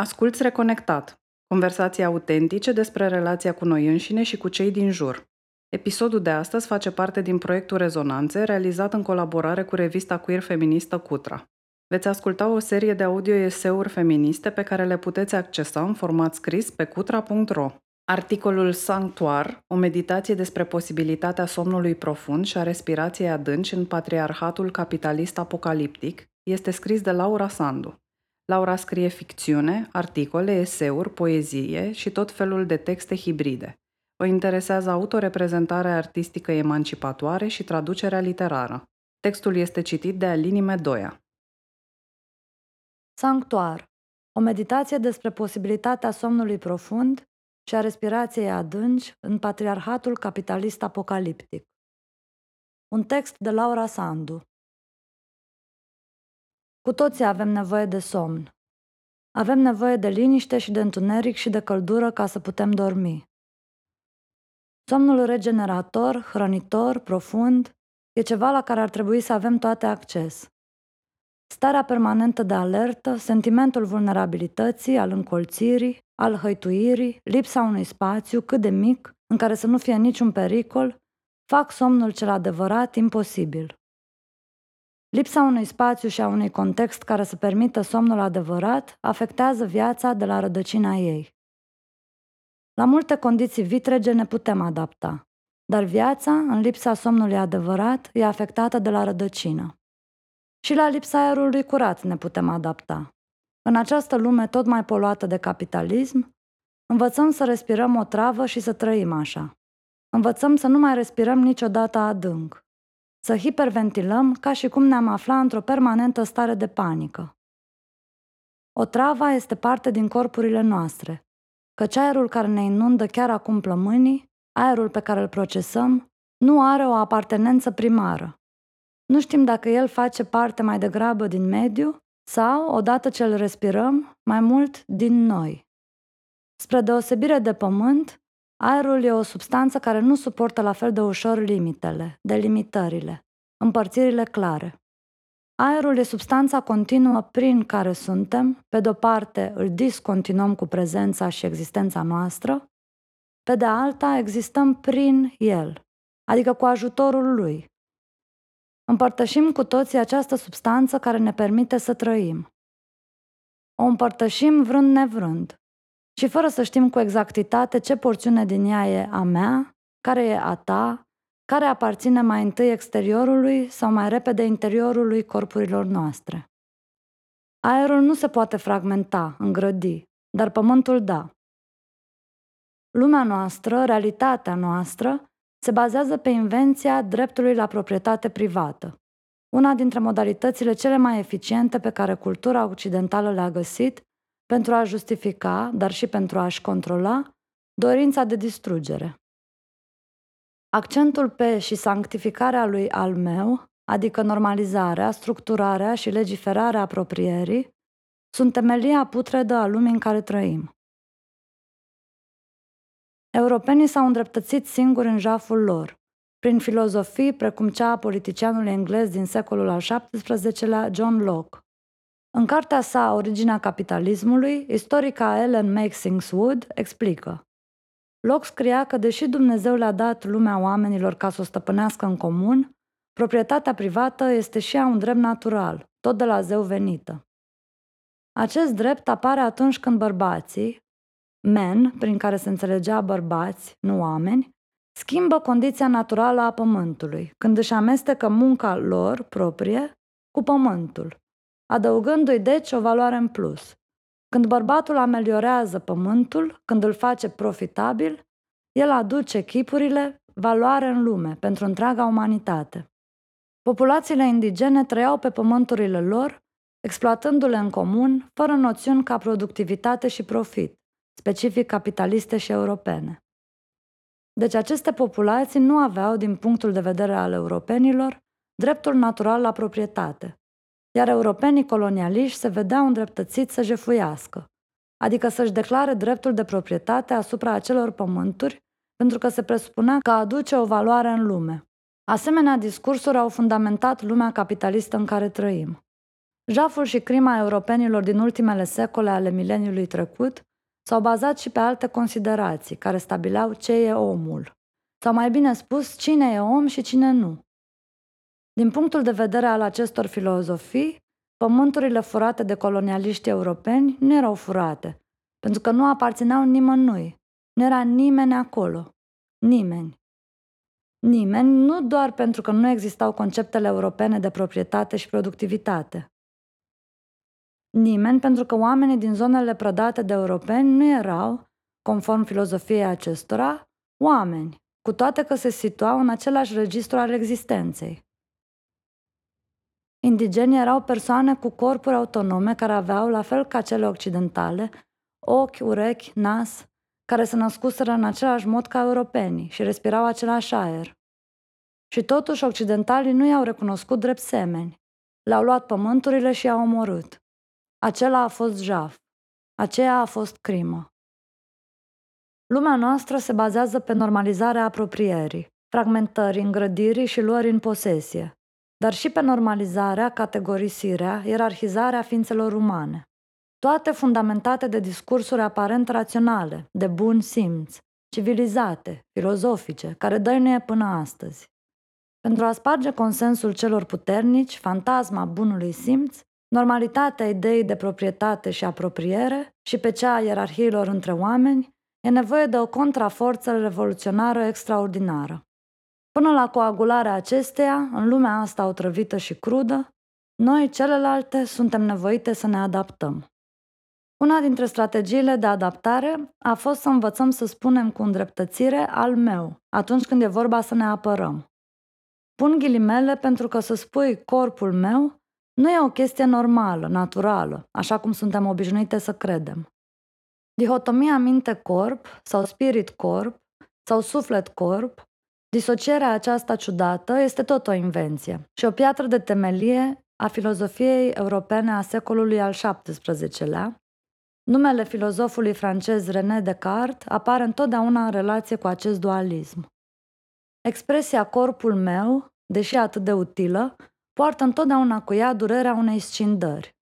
Asculți Reconectat. Conversații autentice despre relația cu noi înșine și cu cei din jur. Episodul de astăzi face parte din proiectul Rezonanțe, realizat în colaborare cu revista queer feministă Cutra. Veți asculta o serie de audio-eseuri feministe pe care le puteți accesa în format scris pe cutra.ro. Articolul Sanctuar, o meditație despre posibilitatea somnului profund și a respirației adânci în patriarhatul capitalist apocaliptic, este scris de Laura Sandu. Laura scrie ficțiune, articole, eseuri, poezie și tot felul de texte hibride. O interesează autoreprezentarea artistică emancipatoare și traducerea literară. Textul este citit de Alini Medoia. Sanctuar. O meditație despre posibilitatea somnului profund și a respirației adânci în patriarhatul capitalist apocaliptic. Un text de Laura Sandu. Cu toții avem nevoie de somn. Avem nevoie de liniște și de întuneric și de căldură ca să putem dormi. Somnul regenerator, hrănitor, profund, e ceva la care ar trebui să avem toate acces. Starea permanentă de alertă, sentimentul vulnerabilității, al încolțirii, al hăituirii, lipsa unui spațiu cât de mic, în care să nu fie niciun pericol, fac somnul cel adevărat imposibil. Lipsa unui spațiu și a unui context care să permită somnul adevărat afectează viața de la rădăcina ei. La multe condiții vitrege ne putem adapta, dar viața, în lipsa somnului adevărat, e afectată de la rădăcină. Și la lipsa aerului curat ne putem adapta. În această lume tot mai poluată de capitalism, învățăm să respirăm o travă și să trăim așa. Învățăm să nu mai respirăm niciodată adânc, să hiperventilăm ca și cum ne-am afla într-o permanentă stare de panică. O trava este parte din corpurile noastre, căci aerul care ne inundă chiar acum plămânii, aerul pe care îl procesăm, nu are o apartenență primară. Nu știm dacă el face parte mai degrabă din mediu sau, odată ce îl respirăm, mai mult din noi. Spre deosebire de pământ, Aerul e o substanță care nu suportă la fel de ușor limitele, delimitările, împărțirile clare. Aerul e substanța continuă prin care suntem, pe de-o parte îl discontinuăm cu prezența și existența noastră, pe de alta existăm prin el, adică cu ajutorul lui. Împărtășim cu toții această substanță care ne permite să trăim. O împărtășim vrând nevrând, și fără să știm cu exactitate ce porțiune din ea e a mea, care e a ta, care aparține mai întâi exteriorului sau mai repede interiorului corpurilor noastre. Aerul nu se poate fragmenta, îngrădi, dar pământul da. Lumea noastră, realitatea noastră, se bazează pe invenția dreptului la proprietate privată, una dintre modalitățile cele mai eficiente pe care cultura occidentală le-a găsit pentru a justifica, dar și pentru a-și controla, dorința de distrugere. Accentul pe și sanctificarea lui al meu, adică normalizarea, structurarea și legiferarea apropierii, sunt temelia putredă a lumii în care trăim. Europenii s-au îndreptățit singuri în jaful lor, prin filozofii precum cea a politicianului englez din secolul al XVII-lea John Locke, în cartea sa Originea capitalismului, istorica Ellen Makes Wood explică Locke scria că deși Dumnezeu le-a dat lumea oamenilor ca să o stăpânească în comun, proprietatea privată este și ea un drept natural, tot de la zeu venită. Acest drept apare atunci când bărbații, men, prin care se înțelegea bărbați, nu oameni, schimbă condiția naturală a pământului, când își amestecă munca lor proprie cu pământul, adăugându-i deci o valoare în plus. Când bărbatul ameliorează pământul, când îl face profitabil, el aduce chipurile valoare în lume pentru întreaga umanitate. Populațiile indigene trăiau pe pământurile lor, exploatându-le în comun, fără noțiuni ca productivitate și profit, specific capitaliste și europene. Deci aceste populații nu aveau, din punctul de vedere al europenilor, dreptul natural la proprietate, iar europenii colonialiști se vedeau îndreptățiți să jefuiască, adică să-și declare dreptul de proprietate asupra acelor pământuri, pentru că se presupunea că aduce o valoare în lume. Asemenea discursuri au fundamentat lumea capitalistă în care trăim. Jaful și crima europenilor din ultimele secole ale mileniului trecut s-au bazat și pe alte considerații care stabileau ce e omul. Sau mai bine spus, cine e om și cine nu. Din punctul de vedere al acestor filozofii, pământurile furate de colonialiști europeni nu erau furate, pentru că nu aparțineau nimănui. Nu era nimeni acolo. Nimeni. Nimeni, nu doar pentru că nu existau conceptele europene de proprietate și productivitate. Nimeni, pentru că oamenii din zonele prădate de europeni nu erau, conform filozofiei acestora, oameni, cu toate că se situau în același registru al existenței. Indigenii erau persoane cu corpuri autonome care aveau, la fel ca cele occidentale, ochi, urechi, nas, care se născuseră în același mod ca europenii și respirau același aer. Și totuși occidentalii nu i-au recunoscut drept semeni. Le-au luat pământurile și i-au omorât. Acela a fost jaf. Aceea a fost crimă. Lumea noastră se bazează pe normalizarea apropierii, fragmentării, îngrădirii și luării în posesie, dar și pe normalizarea, categorisirea, ierarhizarea ființelor umane. Toate fundamentate de discursuri aparent raționale, de bun simț, civilizate, filozofice, care dăinuie până astăzi. Pentru a sparge consensul celor puternici, fantasma bunului simț, normalitatea ideii de proprietate și apropiere și pe cea a ierarhiilor între oameni, e nevoie de o contraforță revoluționară extraordinară. Până la coagularea acesteia, în lumea asta otrăvită și crudă, noi, celelalte, suntem nevoite să ne adaptăm. Una dintre strategiile de adaptare a fost să învățăm să spunem cu îndreptățire al meu, atunci când e vorba să ne apărăm. Pun ghilimele pentru că să spui corpul meu nu e o chestie normală, naturală, așa cum suntem obișnuite să credem. Dihotomia minte-corp sau spirit-corp sau suflet-corp, disocierea aceasta ciudată este tot o invenție și o piatră de temelie a filozofiei europene a secolului al XVII-lea, Numele filozofului francez René Descartes apare întotdeauna în relație cu acest dualism. Expresia corpul meu, deși atât de utilă, poartă întotdeauna cu ea durerea unei scindări.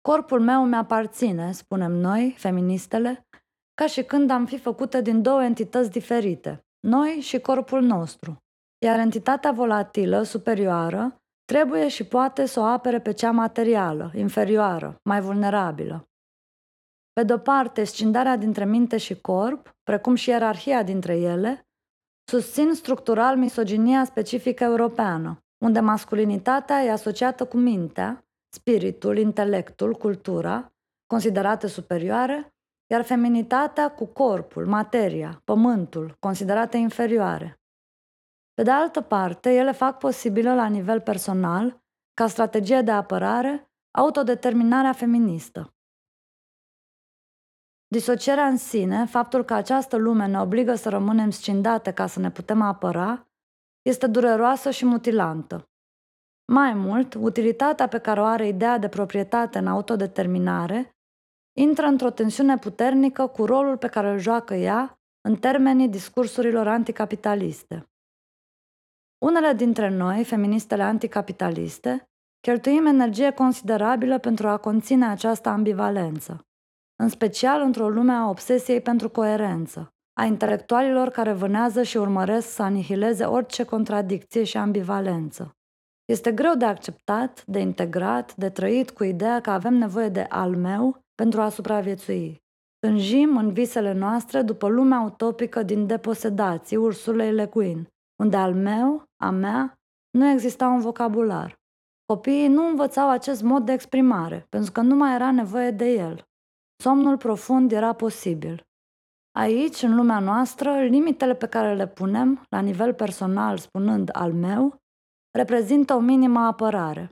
Corpul meu mi-aparține, spunem noi, feministele, ca și când am fi făcute din două entități diferite, noi și corpul nostru. Iar entitatea volatilă, superioară, trebuie și poate să o apere pe cea materială, inferioară, mai vulnerabilă. Pe de-o parte, scindarea dintre minte și corp, precum și ierarhia dintre ele, susțin structural misoginia specifică europeană, unde masculinitatea e asociată cu mintea, spiritul, intelectul, cultura, considerate superioare, iar feminitatea cu corpul, materia, pământul, considerate inferioare. Pe de altă parte, ele fac posibilă la nivel personal, ca strategie de apărare, autodeterminarea feministă. Disocierea în sine, faptul că această lume ne obligă să rămânem scindate ca să ne putem apăra, este dureroasă și mutilantă. Mai mult, utilitatea pe care o are ideea de proprietate în autodeterminare intră într-o tensiune puternică cu rolul pe care îl joacă ea în termenii discursurilor anticapitaliste. Unele dintre noi, feministele anticapitaliste, cheltuim energie considerabilă pentru a conține această ambivalență în special într-o lume a obsesiei pentru coerență, a intelectualilor care vânează și urmăresc să anihileze orice contradicție și ambivalență. Este greu de acceptat, de integrat, de trăit cu ideea că avem nevoie de al meu pentru a supraviețui. Tânjim în visele noastre după lumea utopică din deposedații Ursulei Le Guin, unde al meu, a mea, nu exista un vocabular. Copiii nu învățau acest mod de exprimare, pentru că nu mai era nevoie de el. Somnul profund era posibil. Aici, în lumea noastră, limitele pe care le punem, la nivel personal spunând al meu, reprezintă o minimă apărare.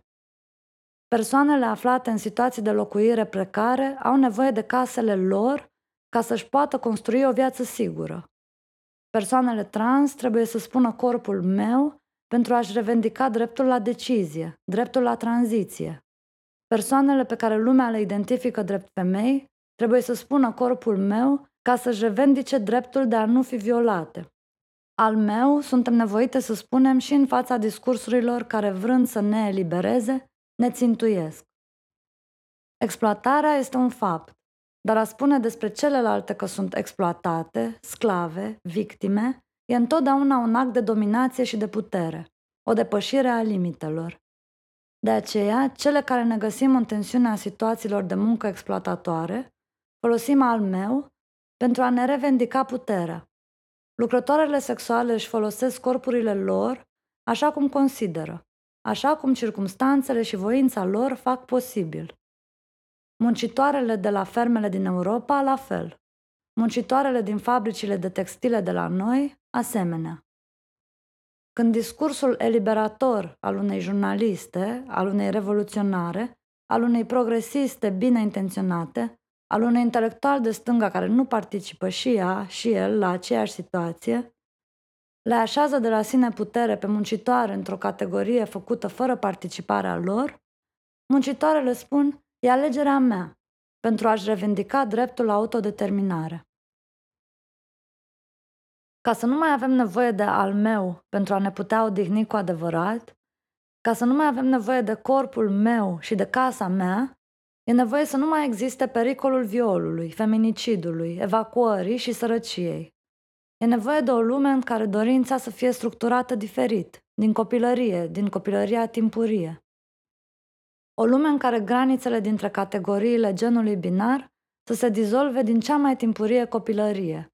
Persoanele aflate în situații de locuire precare au nevoie de casele lor ca să-și poată construi o viață sigură. Persoanele trans trebuie să spună corpul meu pentru a-și revendica dreptul la decizie, dreptul la tranziție. Persoanele pe care lumea le identifică drept femei Trebuie să spună corpul meu ca să-și revendice dreptul de a nu fi violate. Al meu suntem nevoite să spunem și în fața discursurilor care vrând să ne elibereze, ne țintuiesc. Exploatarea este un fapt, dar a spune despre celelalte că sunt exploatate, sclave, victime, e întotdeauna un act de dominație și de putere, o depășire a limitelor. De aceea, cele care ne găsim în tensiunea situațiilor de muncă exploatatoare, folosim al meu pentru a ne revendica puterea. Lucrătoarele sexuale își folosesc corpurile lor așa cum consideră, așa cum circumstanțele și voința lor fac posibil. Muncitoarele de la fermele din Europa, la fel. Muncitoarele din fabricile de textile de la noi, asemenea. Când discursul eliberator al unei jurnaliste, al unei revoluționare, al unei progresiste bine intenționate, al unui intelectual de stânga care nu participă și ea și el la aceeași situație, le așează de la sine putere pe muncitoare într-o categorie făcută fără participarea lor, muncitoarele spun, e alegerea mea, pentru a-și revendica dreptul la autodeterminare. Ca să nu mai avem nevoie de al meu pentru a ne putea odihni cu adevărat, ca să nu mai avem nevoie de corpul meu și de casa mea, e nevoie să nu mai existe pericolul violului, feminicidului, evacuării și sărăciei. E nevoie de o lume în care dorința să fie structurată diferit, din copilărie, din copilăria timpurie. O lume în care granițele dintre categoriile genului binar să se dizolve din cea mai timpurie copilărie,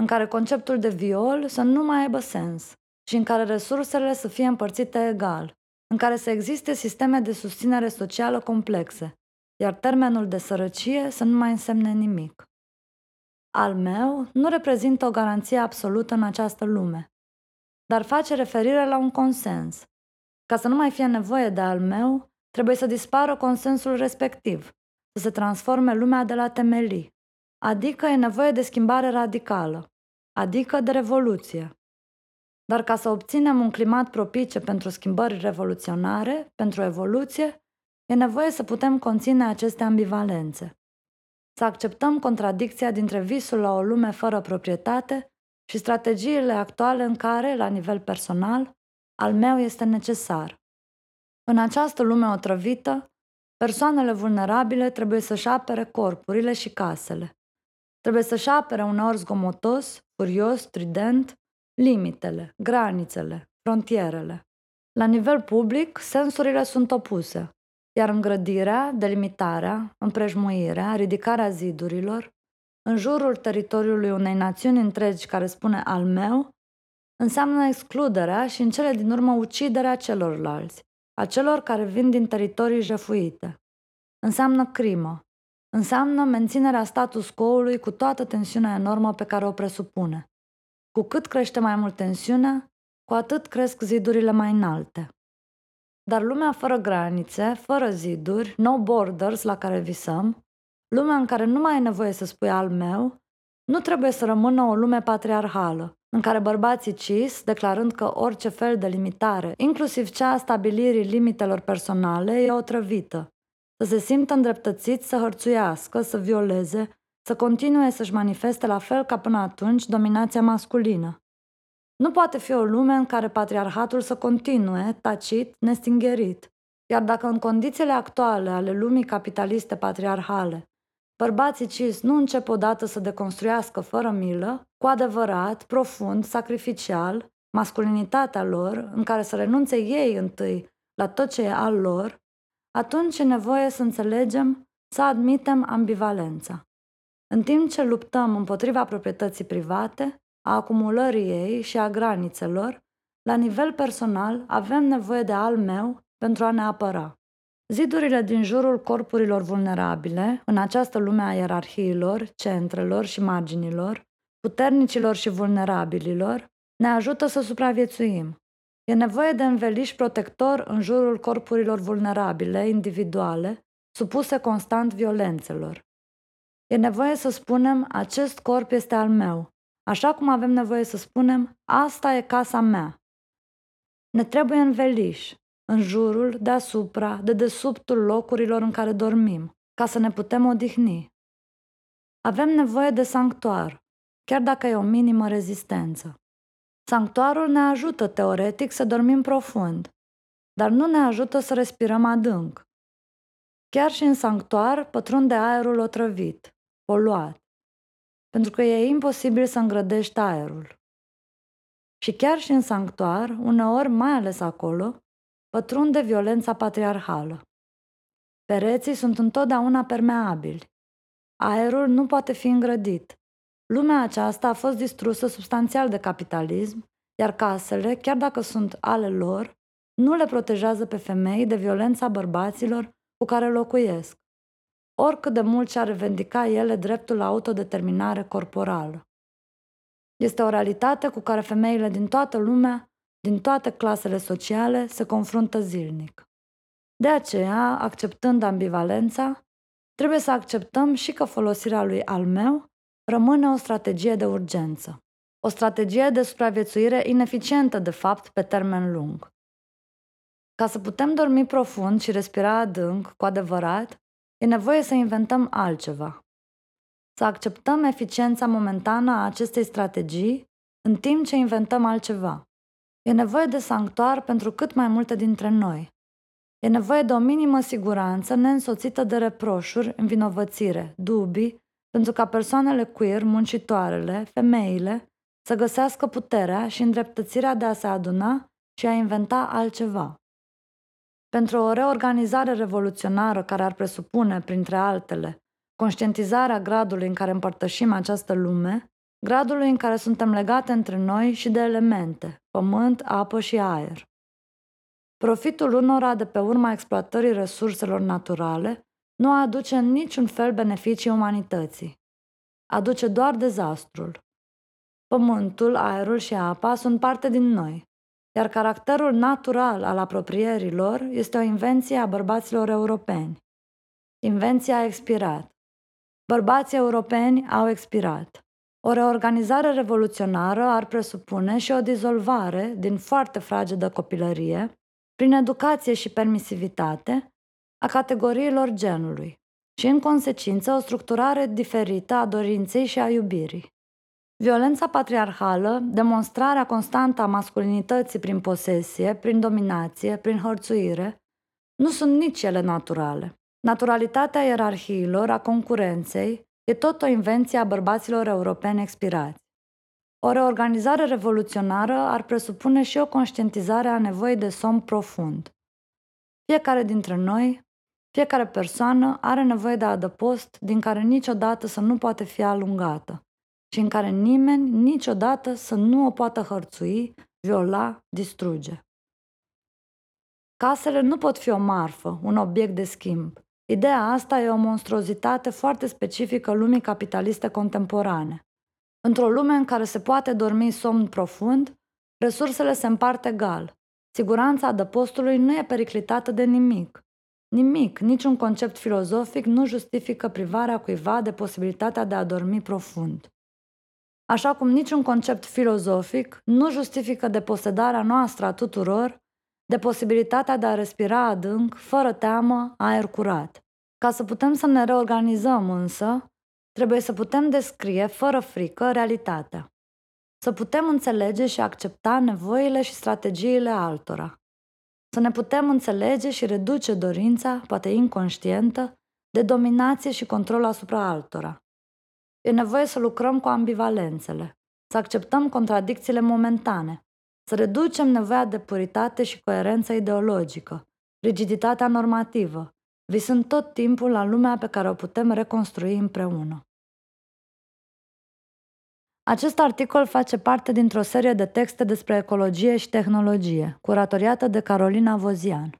în care conceptul de viol să nu mai aibă sens și în care resursele să fie împărțite egal, în care să existe sisteme de susținere socială complexe, iar termenul de sărăcie să nu mai însemne nimic al meu nu reprezintă o garanție absolută în această lume, dar face referire la un consens. Ca să nu mai fie nevoie de al meu, trebuie să dispară consensul respectiv, să se transforme lumea de la temelii, adică e nevoie de schimbare radicală, adică de revoluție. Dar ca să obținem un climat propice pentru schimbări revoluționare, pentru evoluție, e nevoie să putem conține aceste ambivalențe să acceptăm contradicția dintre visul la o lume fără proprietate și strategiile actuale în care, la nivel personal, al meu este necesar. În această lume otrăvită, persoanele vulnerabile trebuie să-și apere corpurile și casele. Trebuie să-și apere uneori zgomotos, furios, strident, limitele, granițele, frontierele. La nivel public, sensurile sunt opuse. Iar îngrădirea, delimitarea, împrejmuirea, ridicarea zidurilor, în jurul teritoriului unei națiuni întregi care spune al meu, înseamnă excluderea și în cele din urmă uciderea celorlalți, a celor care vin din teritorii jefuite. Înseamnă crimă. Înseamnă menținerea status quo-ului cu toată tensiunea enormă pe care o presupune. Cu cât crește mai mult tensiunea, cu atât cresc zidurile mai înalte. Dar lumea fără granițe, fără ziduri, no borders la care visăm, lumea în care nu mai e nevoie să spui al meu, nu trebuie să rămână o lume patriarhală, în care bărbații cis, declarând că orice fel de limitare, inclusiv cea a stabilirii limitelor personale, e otrăvită, să se simtă îndreptățiți să hărțuiască, să violeze, să continue să-și manifeste la fel ca până atunci dominația masculină. Nu poate fi o lume în care patriarhatul să continue, tacit, nestingerit. Iar dacă în condițiile actuale ale lumii capitaliste patriarhale, bărbații cis nu încep odată să deconstruiască fără milă, cu adevărat, profund, sacrificial, masculinitatea lor, în care să renunțe ei întâi la tot ce e al lor, atunci e nevoie să înțelegem, să admitem ambivalența. În timp ce luptăm împotriva proprietății private, a acumulării ei și a granițelor, la nivel personal avem nevoie de al meu pentru a ne apăra. Zidurile din jurul corpurilor vulnerabile, în această lume a ierarhiilor, centrelor și marginilor, puternicilor și vulnerabililor, ne ajută să supraviețuim. E nevoie de înveliș protector în jurul corpurilor vulnerabile, individuale, supuse constant violențelor. E nevoie să spunem, acest corp este al meu, Așa cum avem nevoie să spunem, asta e casa mea. Ne trebuie înveliș, în jurul, deasupra, de desubtul locurilor în care dormim, ca să ne putem odihni. Avem nevoie de sanctuar, chiar dacă e o minimă rezistență. Sanctuarul ne ajută teoretic să dormim profund, dar nu ne ajută să respirăm adânc. Chiar și în sanctuar pătrunde aerul otrăvit, poluat, pentru că e imposibil să îngrădești aerul. Și chiar și în sanctuar, uneori, mai ales acolo, pătrunde violența patriarhală. Pereții sunt întotdeauna permeabili. Aerul nu poate fi îngrădit. Lumea aceasta a fost distrusă substanțial de capitalism, iar casele, chiar dacă sunt ale lor, nu le protejează pe femei de violența bărbaților cu care locuiesc, oricât de mult și-ar revendica ele dreptul la autodeterminare corporală. Este o realitate cu care femeile din toată lumea, din toate clasele sociale, se confruntă zilnic. De aceea, acceptând ambivalența, trebuie să acceptăm și că folosirea lui al meu rămâne o strategie de urgență. O strategie de supraviețuire ineficientă, de fapt, pe termen lung. Ca să putem dormi profund și respira adânc, cu adevărat, e nevoie să inventăm altceva. Să acceptăm eficiența momentană a acestei strategii în timp ce inventăm altceva. E nevoie de sanctuar pentru cât mai multe dintre noi. E nevoie de o minimă siguranță neînsoțită de reproșuri, învinovățire, dubii, pentru ca persoanele queer, muncitoarele, femeile, să găsească puterea și îndreptățirea de a se aduna și a inventa altceva. Pentru o reorganizare revoluționară care ar presupune, printre altele, conștientizarea gradului în care împărtășim această lume, gradului în care suntem legate între noi și de elemente, pământ, apă și aer. Profitul unora de pe urma exploatării resurselor naturale nu aduce în niciun fel beneficii umanității. Aduce doar dezastrul. Pământul, aerul și apa sunt parte din noi, iar caracterul natural al apropierilor este o invenție a bărbaților europeni. Invenția a expirat. Bărbații europeni au expirat. O reorganizare revoluționară ar presupune și o dizolvare din foarte fragedă copilărie, prin educație și permisivitate, a categoriilor genului și, în consecință, o structurare diferită a dorinței și a iubirii. Violența patriarhală, demonstrarea constantă a masculinității prin posesie, prin dominație, prin hărțuire, nu sunt nici ele naturale. Naturalitatea ierarhiilor, a concurenței, e tot o invenție a bărbaților europeni expirați. O reorganizare revoluționară ar presupune și o conștientizare a nevoii de somn profund. Fiecare dintre noi, fiecare persoană are nevoie de adăpost din care niciodată să nu poate fi alungată și în care nimeni niciodată să nu o poată hărțui, viola, distruge. Casele nu pot fi o marfă, un obiect de schimb. Ideea asta e o monstruozitate foarte specifică lumii capitaliste contemporane. Într-o lume în care se poate dormi somn profund, resursele se împart egal. Siguranța adăpostului nu e periclitată de nimic. Nimic, niciun concept filozofic nu justifică privarea cuiva de posibilitatea de a dormi profund. Așa cum niciun concept filozofic nu justifică deposedarea noastră a tuturor de posibilitatea de a respira adânc, fără teamă, aer curat. Ca să putem să ne reorganizăm însă, trebuie să putem descrie fără frică realitatea. Să putem înțelege și accepta nevoile și strategiile altora. Să ne putem înțelege și reduce dorința, poate inconștientă, de dominație și control asupra altora. E nevoie să lucrăm cu ambivalențele, să acceptăm contradicțiile momentane, să reducem nevoia de puritate și coerență ideologică, rigiditatea normativă, visând tot timpul la lumea pe care o putem reconstrui împreună. Acest articol face parte dintr-o serie de texte despre ecologie și tehnologie, curatoriată de Carolina Vozian.